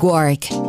Balearic